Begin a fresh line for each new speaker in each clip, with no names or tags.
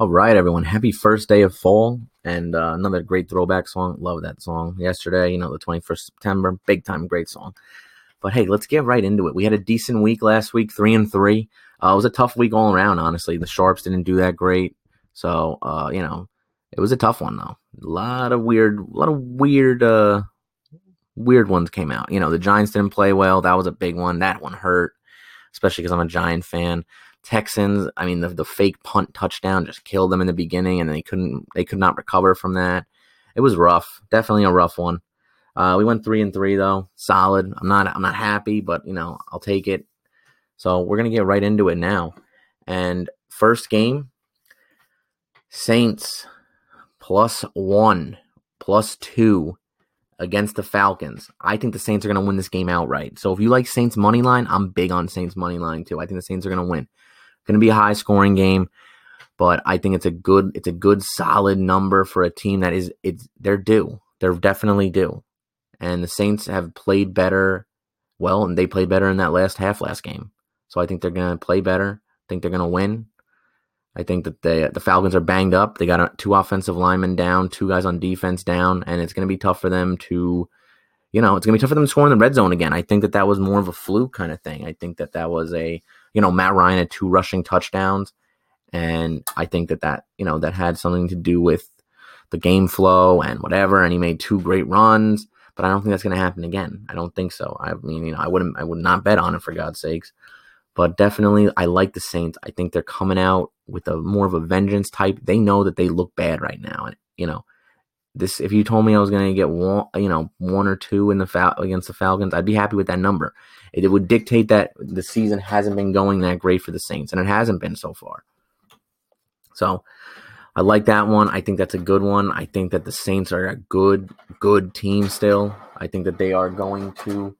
All right, everyone. Happy first day of fall and uh, another great throwback song. Love that song. Yesterday, you know, the 21st September, big time, great song. But hey, let's get right into it. We had a decent week last week, three and three. Uh, it was a tough week all around, honestly. The Sharps didn't do that great. So, uh, you know, it was a tough one, though. A lot of weird, a lot of weird, uh, weird ones came out. You know, the Giants didn't play well. That was a big one. That one hurt, especially because I'm a Giant fan. Texans, I mean, the, the fake punt touchdown just killed them in the beginning, and they couldn't they could not recover from that. It was rough, definitely a rough one. Uh, we went three and three though, solid. I'm not I'm not happy, but you know I'll take it. So we're gonna get right into it now. And first game, Saints plus one, plus two against the Falcons. I think the Saints are going to win this game outright. So if you like Saints money line, I'm big on Saints money line too. I think the Saints are going to win. Going to be a high scoring game, but I think it's a good it's a good solid number for a team that is it's they're due. They're definitely due. And the Saints have played better well and they played better in that last half last game. So I think they're going to play better. I think they're going to win. I think that the the Falcons are banged up. They got uh, two offensive linemen down, two guys on defense down, and it's going to be tough for them to, you know, it's going to be tough for them to score in the red zone again. I think that that was more of a fluke kind of thing. I think that that was a you know, Matt Ryan had two rushing touchdowns. And I think that that, you know, that had something to do with the game flow and whatever. And he made two great runs, but I don't think that's going to happen again. I don't think so. I mean, you know, I wouldn't, I would not bet on it for God's sakes. But definitely, I like the Saints. I think they're coming out with a more of a vengeance type. They know that they look bad right now, and you know, this. If you told me I was going to get one, you know, one or two in the against the Falcons, I'd be happy with that number it would dictate that the season hasn't been going that great for the Saints, and it hasn't been so far. So I like that one. I think that's a good one. I think that the Saints are a good, good team still. I think that they are going to,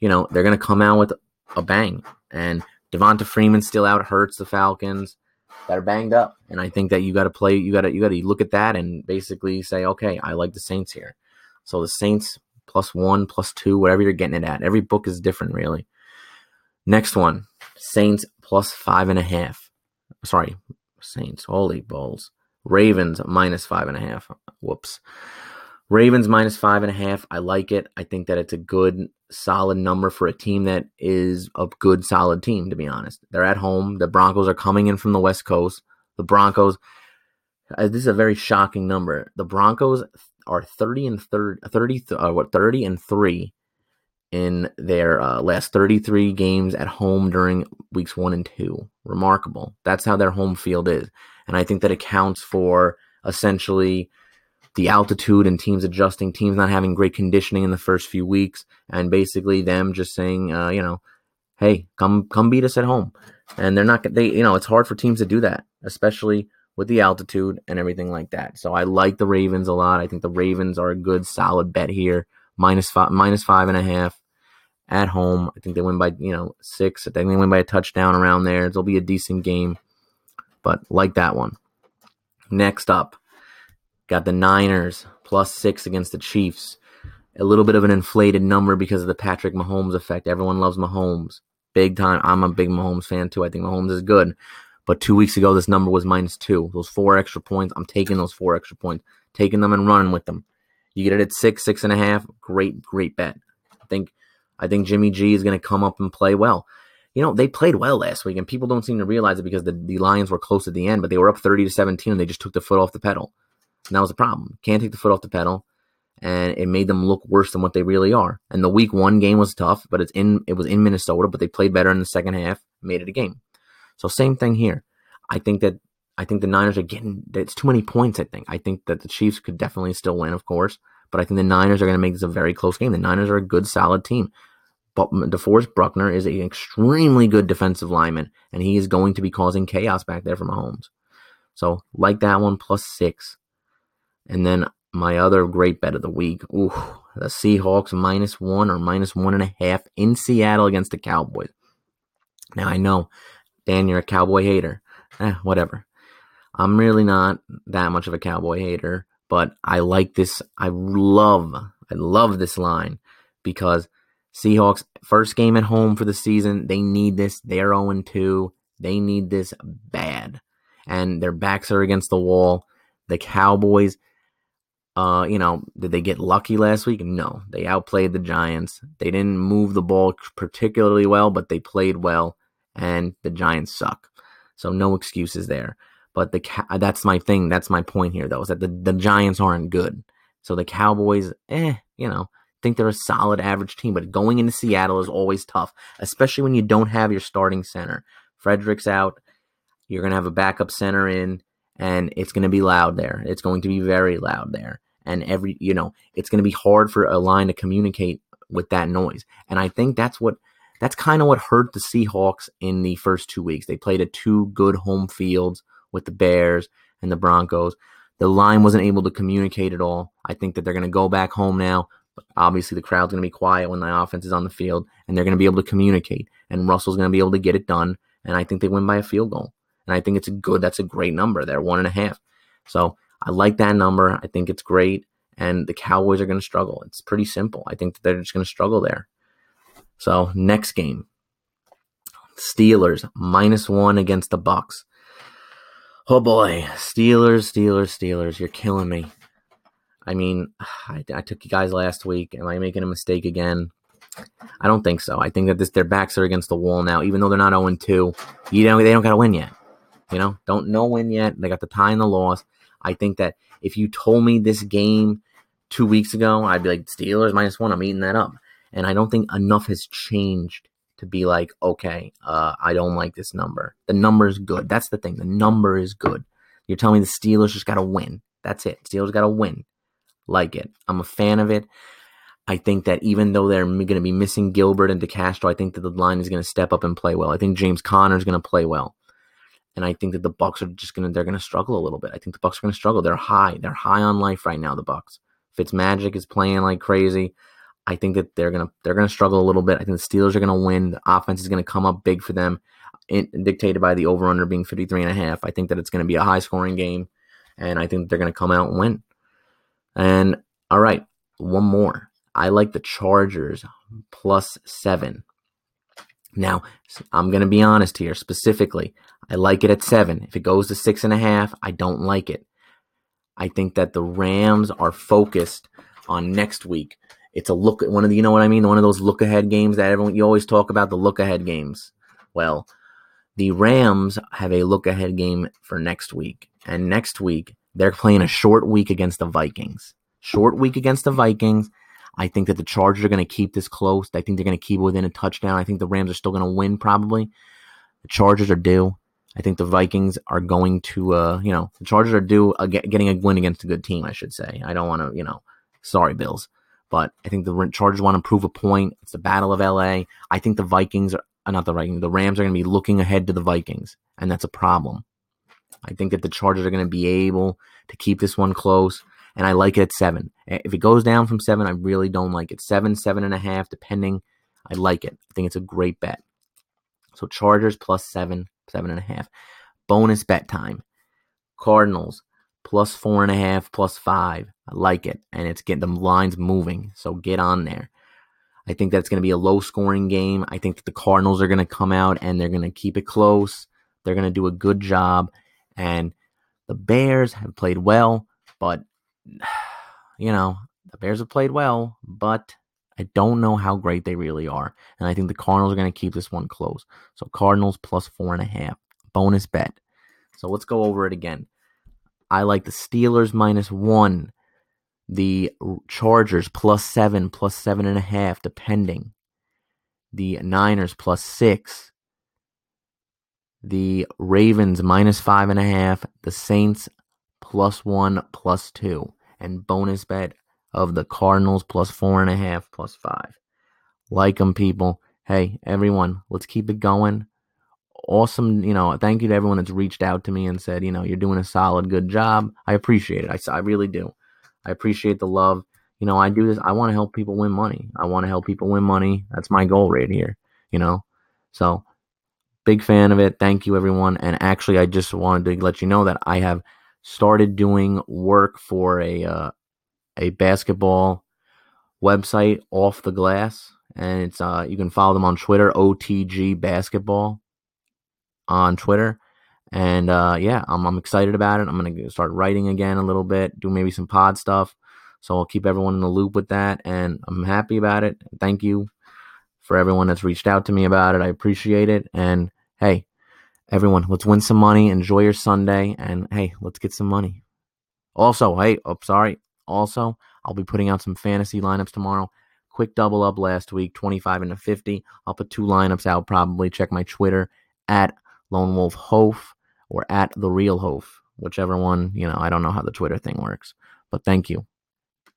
you know, they're going to come out with a bang. And Devonta Freeman still out hurts the Falcons that are banged up. And I think that you got to play, you got to, you got to look at that and basically say, okay, I like the Saints here. So the Saints plus one, plus two, whatever you're getting it at. Every book is different, really. Next one Saints plus five and a half. Sorry, Saints. Holy balls. Ravens minus five and a half. Whoops. Ravens minus five and a half. I like it. I think that it's a good, solid number for a team that is a good, solid team, to be honest. They're at home. The Broncos are coming in from the West Coast. The Broncos, uh, this is a very shocking number. The Broncos are 30 and 30, 30 uh, what 30 and 3 in their uh, last 33 games at home during weeks 1 and 2. Remarkable. That's how their home field is. And I think that accounts for essentially the altitude and teams adjusting, teams not having great conditioning in the first few weeks, and basically them just saying, uh, you know, hey, come come beat us at home. And they're not they you know, it's hard for teams to do that, especially with the altitude and everything like that. So I like the Ravens a lot. I think the Ravens are a good solid bet here. Minus five, minus five and a half at home. I think they win by you know six. I think they win by a touchdown around there. It'll be a decent game, but like that one. Next up, got the Niners plus six against the Chiefs. A little bit of an inflated number because of the Patrick Mahomes effect. Everyone loves Mahomes, big time. I'm a big Mahomes fan too. I think Mahomes is good, but two weeks ago, this number was minus two. Those four extra points, I'm taking those four extra points, taking them and running with them. You get it at six, six and a half. Great, great bet. I think, I think Jimmy G is going to come up and play well. You know, they played well last week, and people don't seem to realize it because the, the Lions were close at the end, but they were up 30 to 17, and they just took the foot off the pedal. And that was the problem. Can't take the foot off the pedal, and it made them look worse than what they really are. And the week one game was tough, but it's in it was in Minnesota, but they played better in the second half, made it a game. So same thing here. I think that I think the Niners are getting it's too many points. I think I think that the Chiefs could definitely still win, of course, but I think the Niners are going to make this a very close game. The Niners are a good, solid team. But DeForest Buckner is an extremely good defensive lineman, and he is going to be causing chaos back there for Mahomes. So like that one plus six, and then my other great bet of the week. Ooh, the Seahawks minus one or minus one and a half in Seattle against the Cowboys. Now I know Dan, you're a cowboy hater. Eh, whatever. I'm really not that much of a cowboy hater, but I like this. I love, I love this line because Seahawks first game at home for the season. They need this. They're 0 2. They need this bad. and their backs are against the wall. The Cowboys, uh, you know, did they get lucky last week? No, they outplayed the Giants. They didn't move the ball particularly well, but they played well, and the Giants suck. So no excuses there. But the that's my thing. That's my point here, though, is that the, the Giants aren't good. So the Cowboys, eh, you know, think they're a solid average team. But going into Seattle is always tough, especially when you don't have your starting center. Frederick's out. You're going to have a backup center in, and it's going to be loud there. It's going to be very loud there. And every, you know, it's going to be hard for a line to communicate with that noise. And I think that's what, that's kind of what hurt the Seahawks in the first two weeks. They played at two good home fields with the Bears and the Broncos. The line wasn't able to communicate at all. I think that they're going to go back home now. Obviously, the crowd's going to be quiet when the offense is on the field, and they're going to be able to communicate. And Russell's going to be able to get it done. And I think they win by a field goal. And I think it's a good, that's a great number there, one and a half. So I like that number. I think it's great. And the Cowboys are going to struggle. It's pretty simple. I think they're just going to struggle there. So next game, Steelers minus one against the Bucs. Oh boy, Steelers, Steelers, Steelers, you're killing me. I mean, I, I, took you guys last week. Am I making a mistake again? I don't think so. I think that this their backs are against the wall now, even though they're not 0 2. You know, they don't got to win yet. You know, don't know when yet. They got the tie and the loss. I think that if you told me this game two weeks ago, I'd be like, Steelers minus one, I'm eating that up. And I don't think enough has changed to be like, okay, uh, I don't like this number. The number is good. That's the thing. The number is good. You're telling me the Steelers just got to win. That's it. Steelers got to win. Like it. I'm a fan of it. I think that even though they're going to be missing Gilbert and DeCastro, I think that the line is going to step up and play well. I think James Conner is going to play well. And I think that the Bucs are just gonna they're gonna struggle a little bit. I think the Bucs are gonna struggle. They're high. They're high on life right now, the Bucs. Fitzmagic is playing like crazy. I think that they're gonna they're gonna struggle a little bit. I think the Steelers are gonna win. The offense is gonna come up big for them, dictated by the over under being 53 and a half. I think that it's gonna be a high scoring game, and I think they're gonna come out and win. And all right, one more. I like the Chargers plus seven. Now, I'm going to be honest here specifically. I like it at seven. If it goes to six and a half, I don't like it. I think that the Rams are focused on next week it's a look at one of the, you know what I mean? One of those look ahead games that everyone, you always talk about the look ahead games. Well, the Rams have a look ahead game for next week. And next week, they're playing a short week against the Vikings. Short week against the Vikings. I think that the Chargers are going to keep this close. I think they're going to keep within a touchdown. I think the Rams are still going to win probably. The Chargers are due. I think the Vikings are going to, uh, you know, the Chargers are due uh, getting a win against a good team. I should say. I don't want to, you know, sorry, Bills. But I think the Chargers want to prove a point. It's the Battle of LA. I think the Vikings are uh, not the Vikings. The Rams are going to be looking ahead to the Vikings, and that's a problem. I think that the Chargers are going to be able to keep this one close, and I like it at seven. If it goes down from seven, I really don't like it. Seven, seven and a half, depending. I like it. I think it's a great bet. So Chargers plus seven, seven and a half. Bonus bet time. Cardinals plus four and a half, plus five. I like it. And it's getting the lines moving. So get on there. I think that's going to be a low scoring game. I think the Cardinals are going to come out and they're going to keep it close. They're going to do a good job. And the Bears have played well, but, you know, the Bears have played well, but I don't know how great they really are. And I think the Cardinals are going to keep this one close. So Cardinals plus four and a half. Bonus bet. So let's go over it again. I like the Steelers minus one, the Chargers plus seven, plus seven and a half, depending. The Niners plus six, the Ravens minus five and a half, the Saints plus one, plus two, and bonus bet of the Cardinals plus four and a half, plus five. Like them, people. Hey, everyone, let's keep it going awesome. You know, thank you to everyone that's reached out to me and said, you know, you're doing a solid, good job. I appreciate it. I, I really do. I appreciate the love. You know, I do this. I want to help people win money. I want to help people win money. That's my goal right here. You know, so big fan of it. Thank you, everyone. And actually, I just wanted to let you know that I have started doing work for a uh, a basketball website off the glass and it's uh you can follow them on Twitter OTG basketball on Twitter. And uh, yeah, I'm, I'm excited about it. I'm to start writing again a little bit, do maybe some pod stuff. So I'll keep everyone in the loop with that. And I'm happy about it. Thank you for everyone that's reached out to me about it. I appreciate it. And hey, everyone, let's win some money. Enjoy your Sunday. And hey, let's get some money. Also, hey, oh, sorry. Also, I'll be putting out some fantasy lineups tomorrow. Quick double up last week, 25 into 50. I'll put two lineups out probably. Check my Twitter at Lone Wolf Hof or at The Real Hof, whichever one, you know, I don't know how the Twitter thing works. But thank you.